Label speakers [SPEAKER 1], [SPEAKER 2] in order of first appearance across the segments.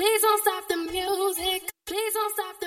[SPEAKER 1] Please don't stop the music. Please don't stop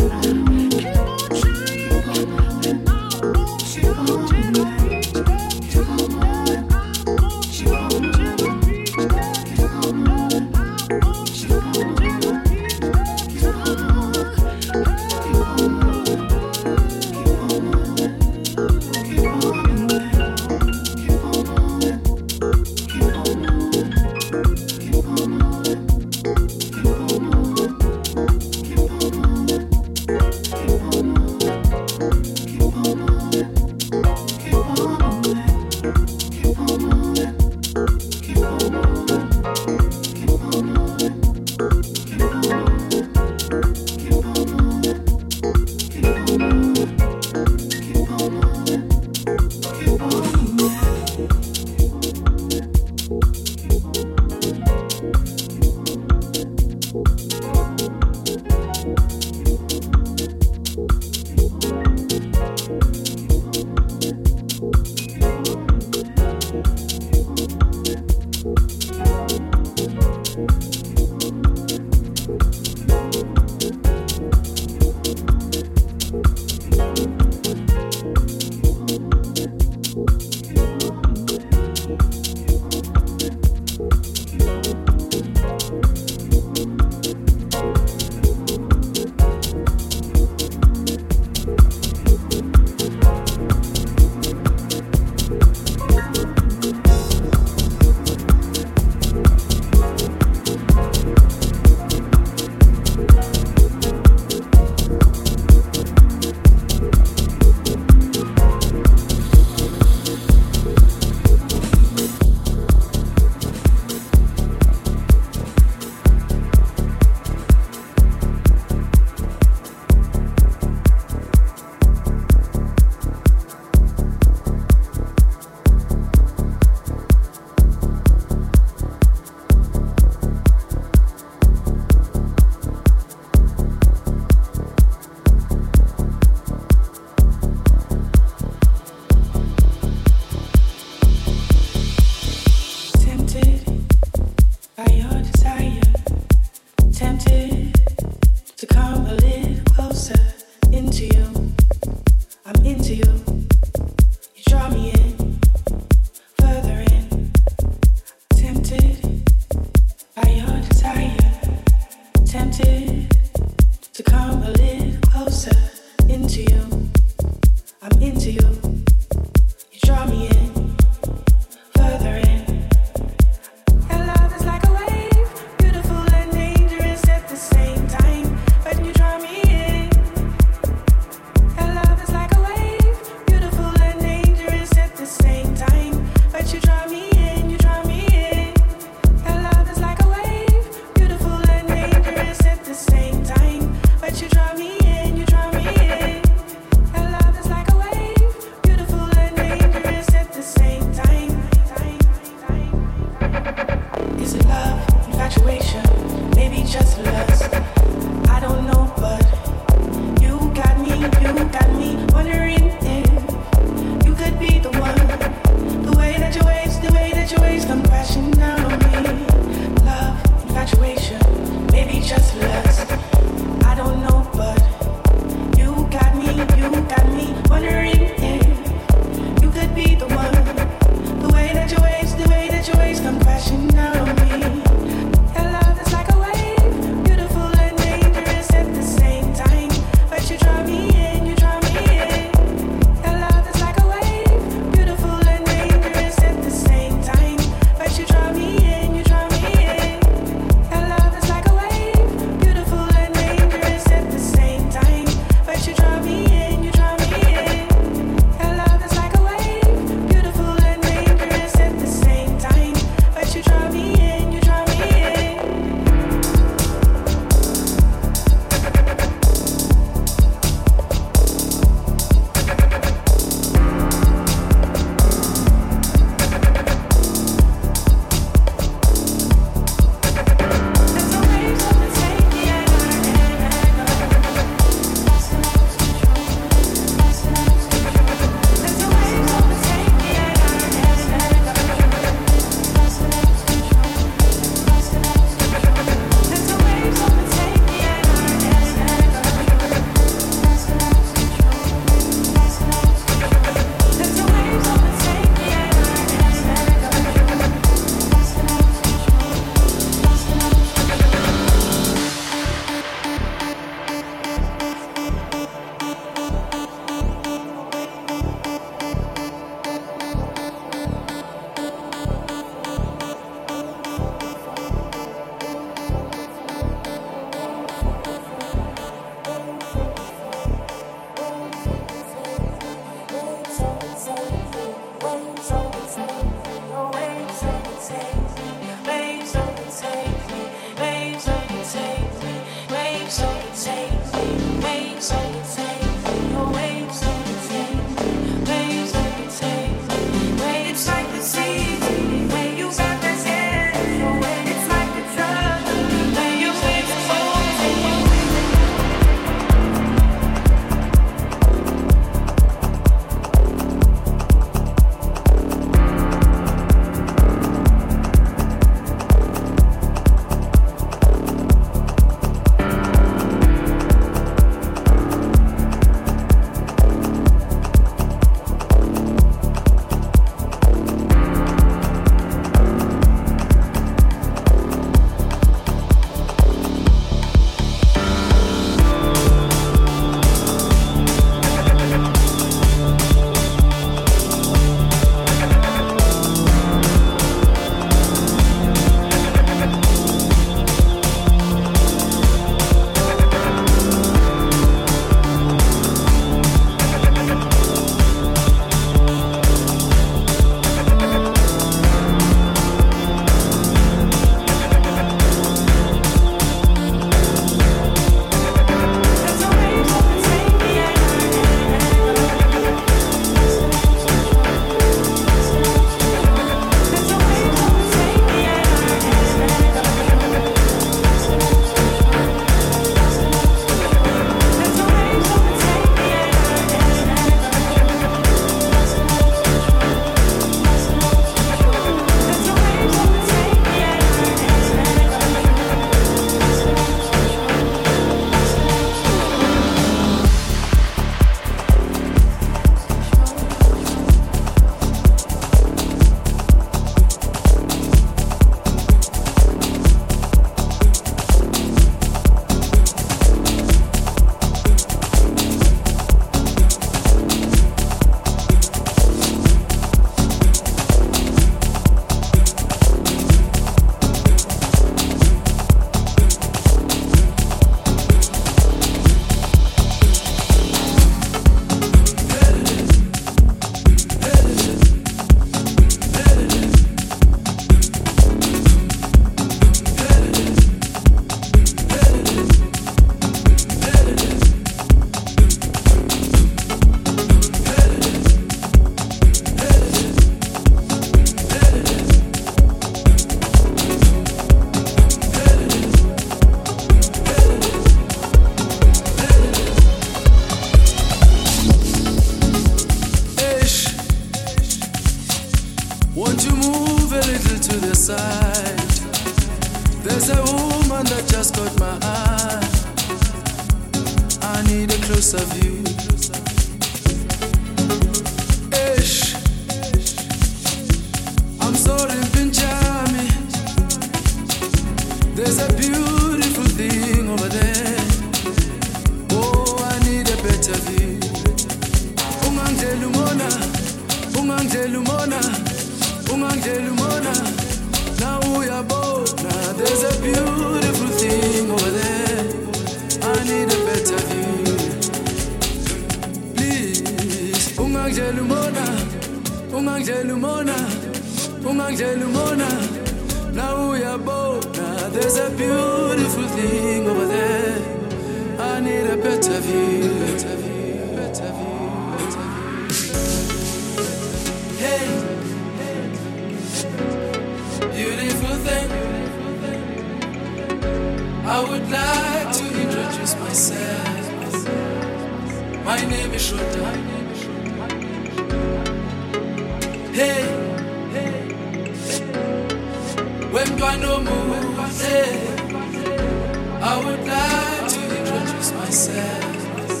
[SPEAKER 2] I would like to introduce myself.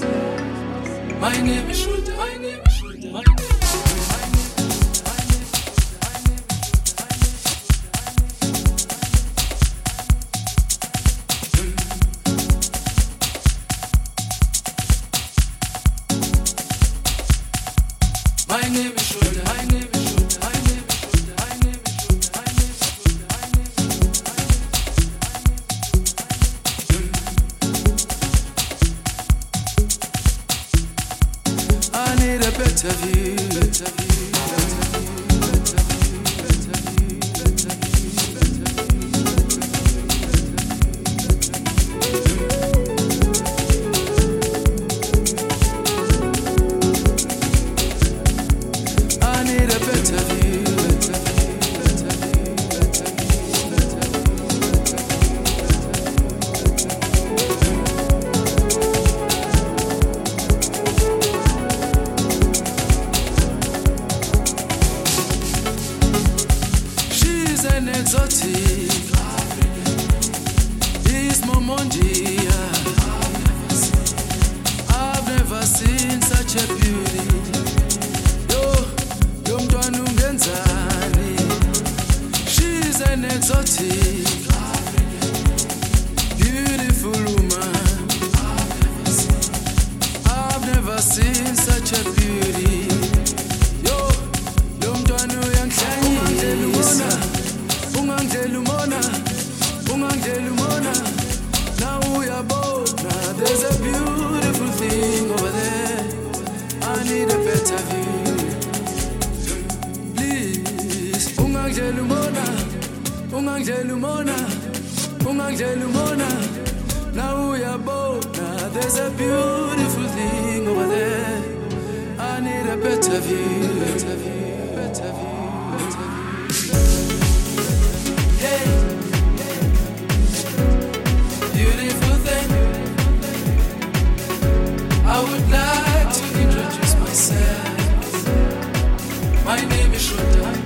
[SPEAKER 2] My name is Ruth. My name is angel umona un angel umona bona there's a beautiful thing over there. I need a better view better view better view beautiful thing. I would like to introduce myself. My name is Shota.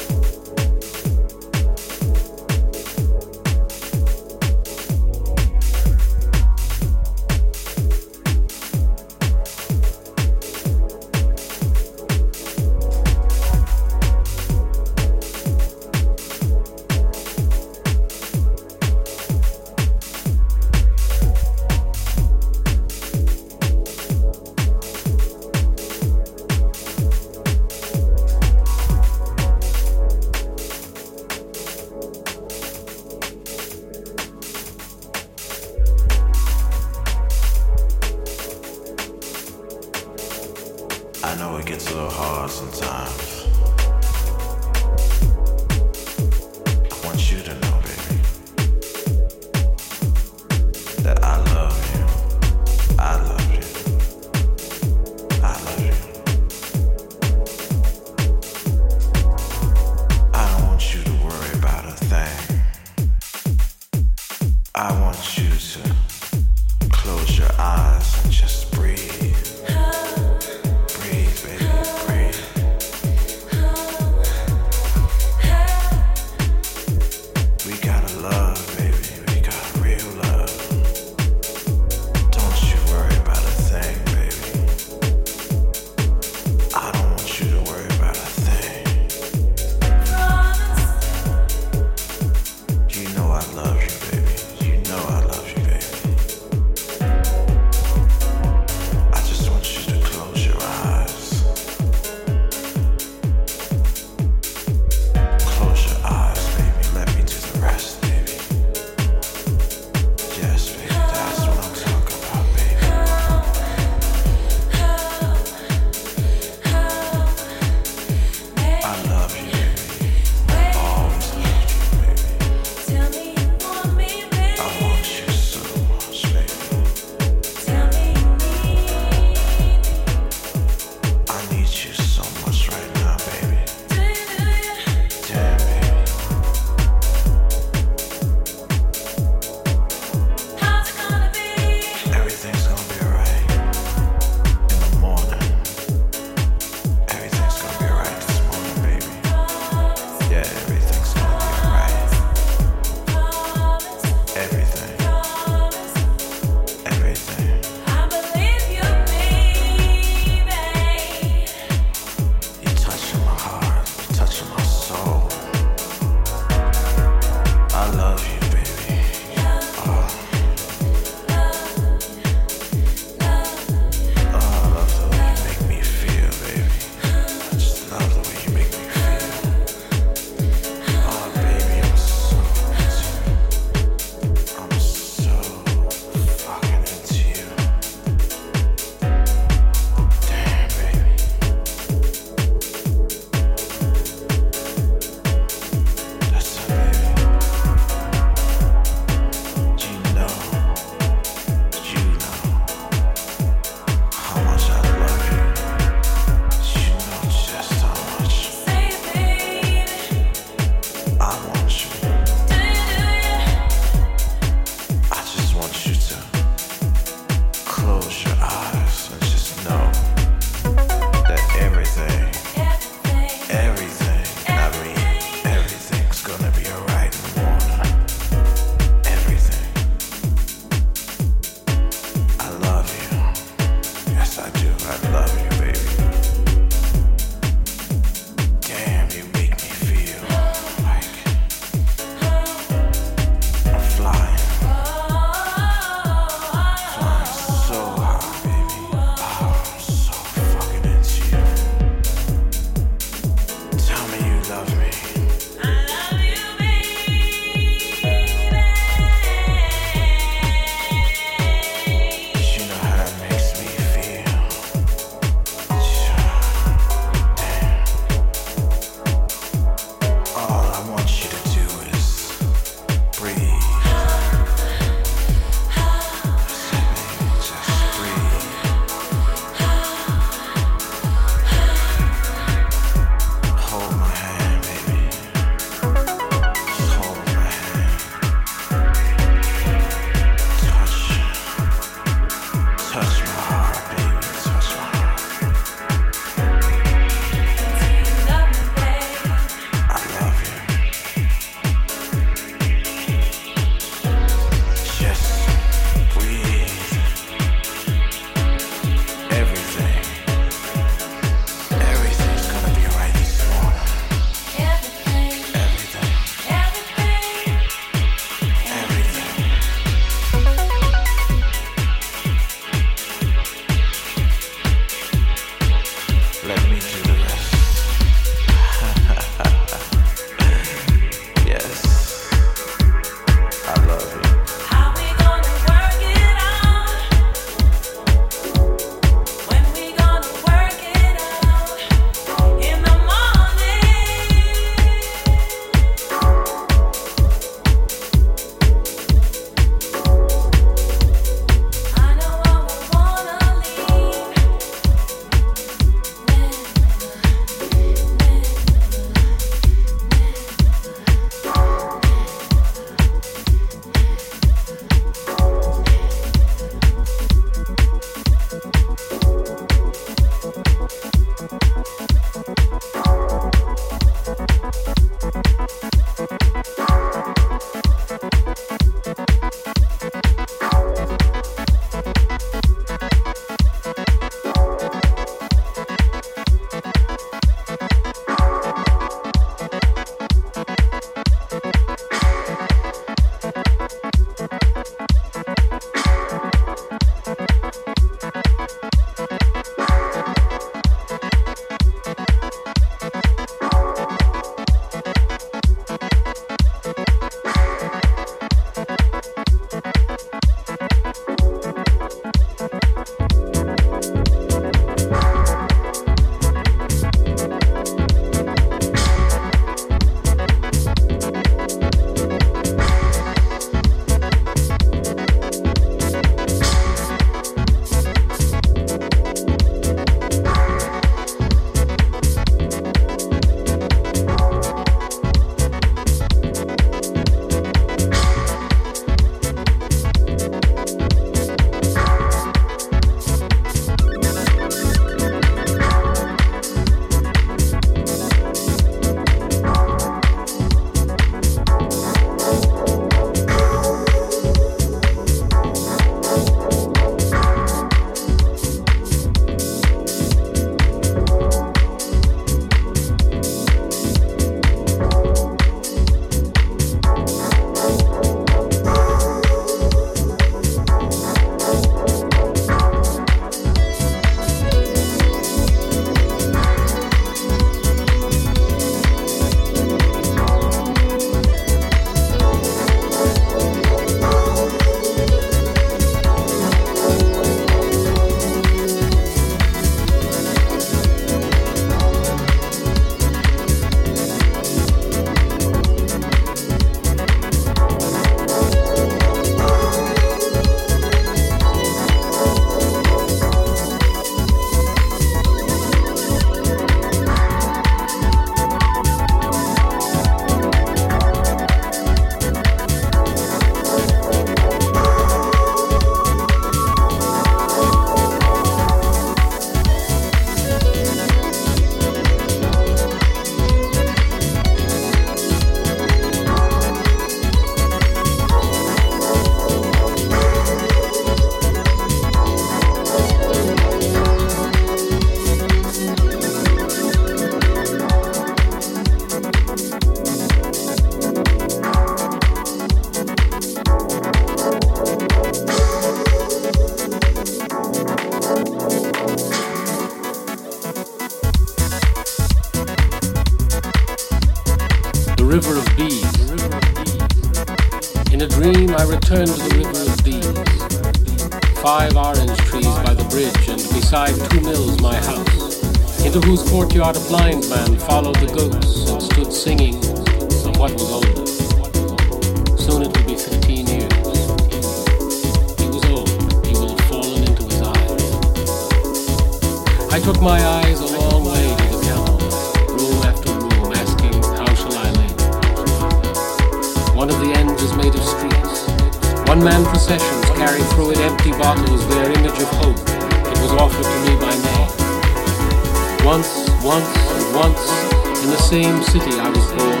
[SPEAKER 3] once, in the same city I was born,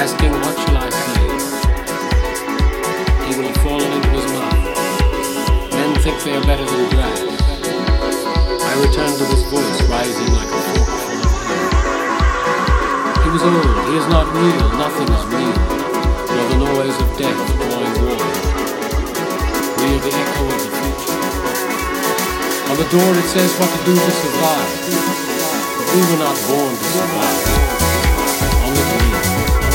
[SPEAKER 3] asking, what shall I say? He will fallen into his mouth. Men think they are better than grass. I return to this voice rising like a fork full of hay. He was old, he is not real, nothing is real, nor the noise of death drawing war. We are the echo of the future. On the door it says what to do to survive. We were not born to survive. Only to live.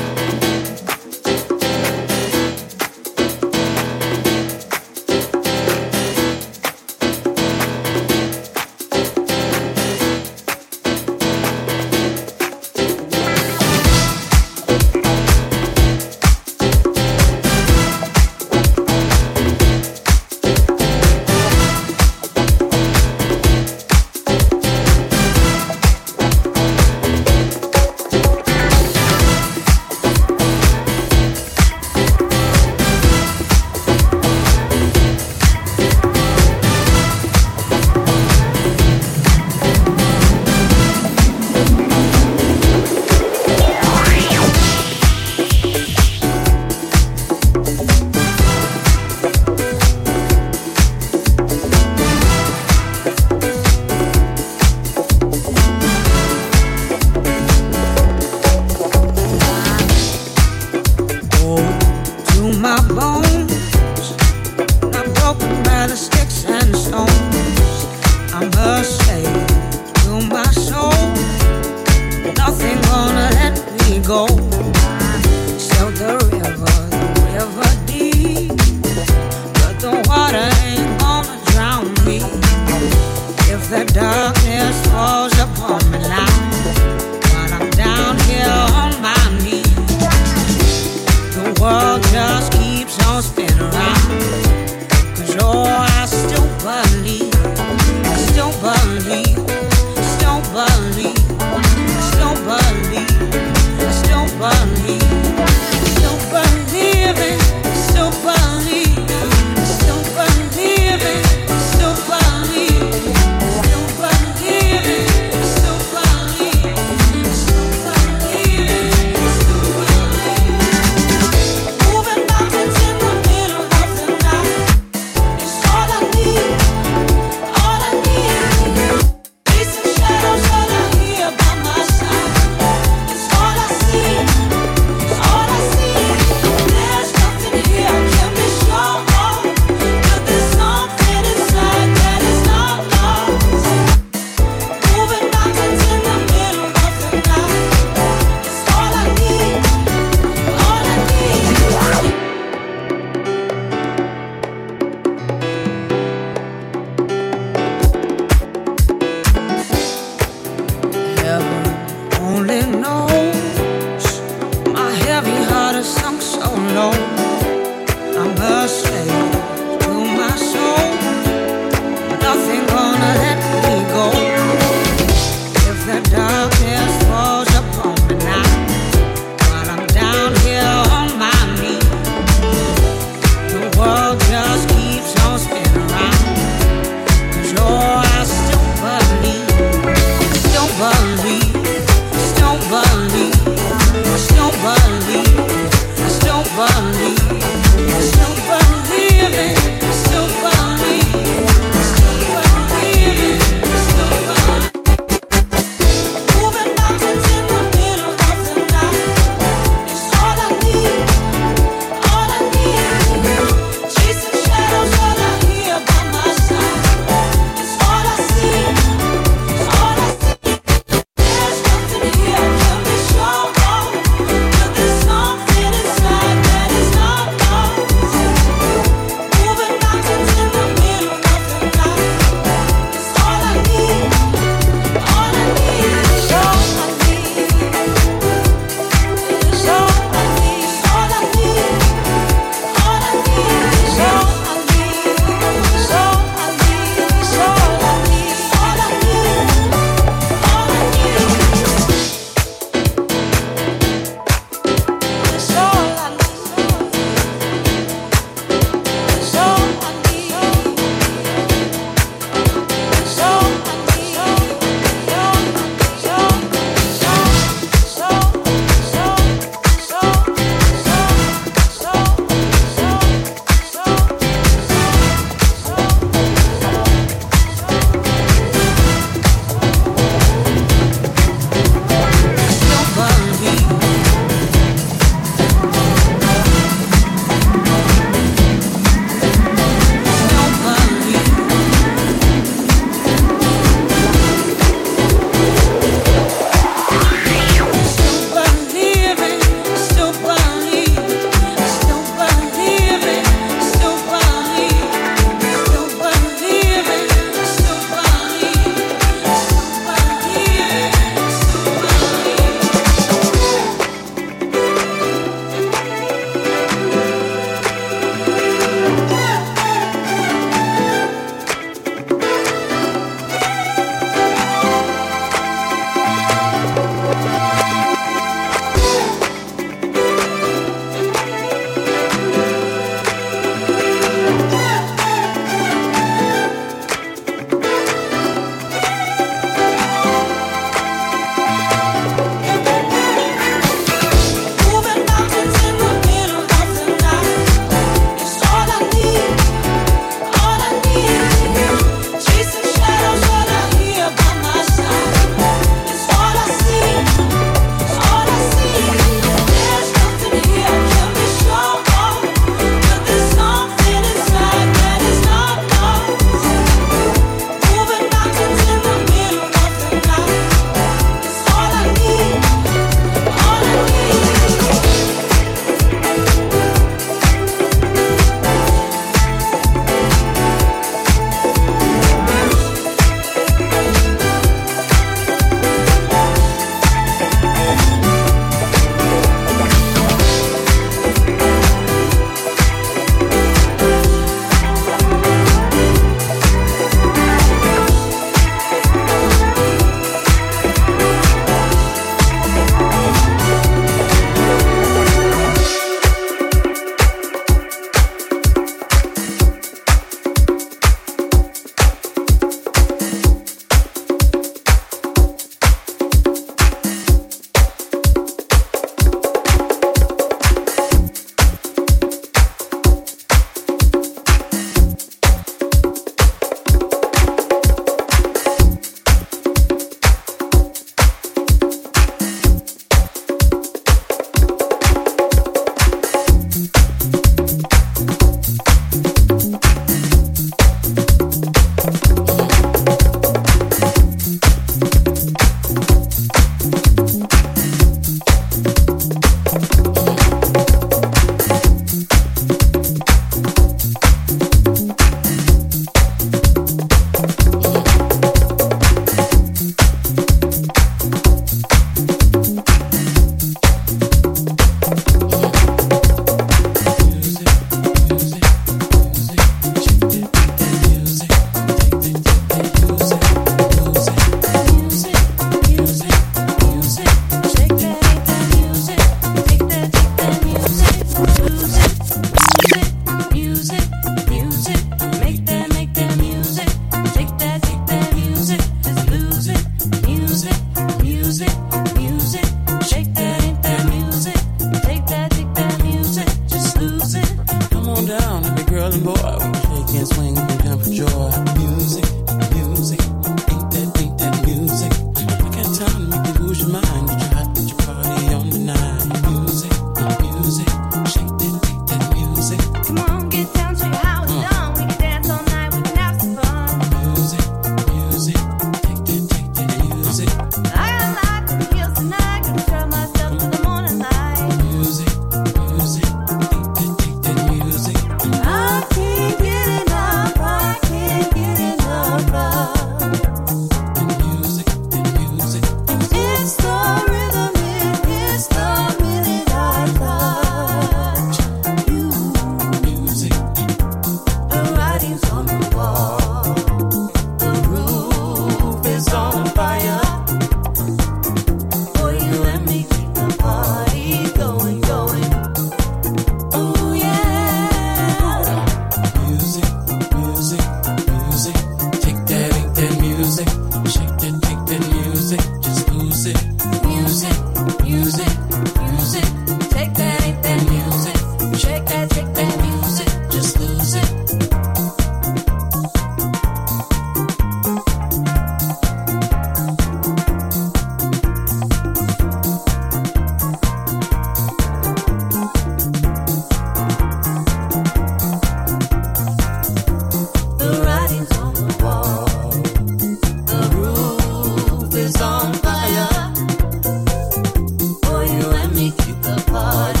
[SPEAKER 4] Music,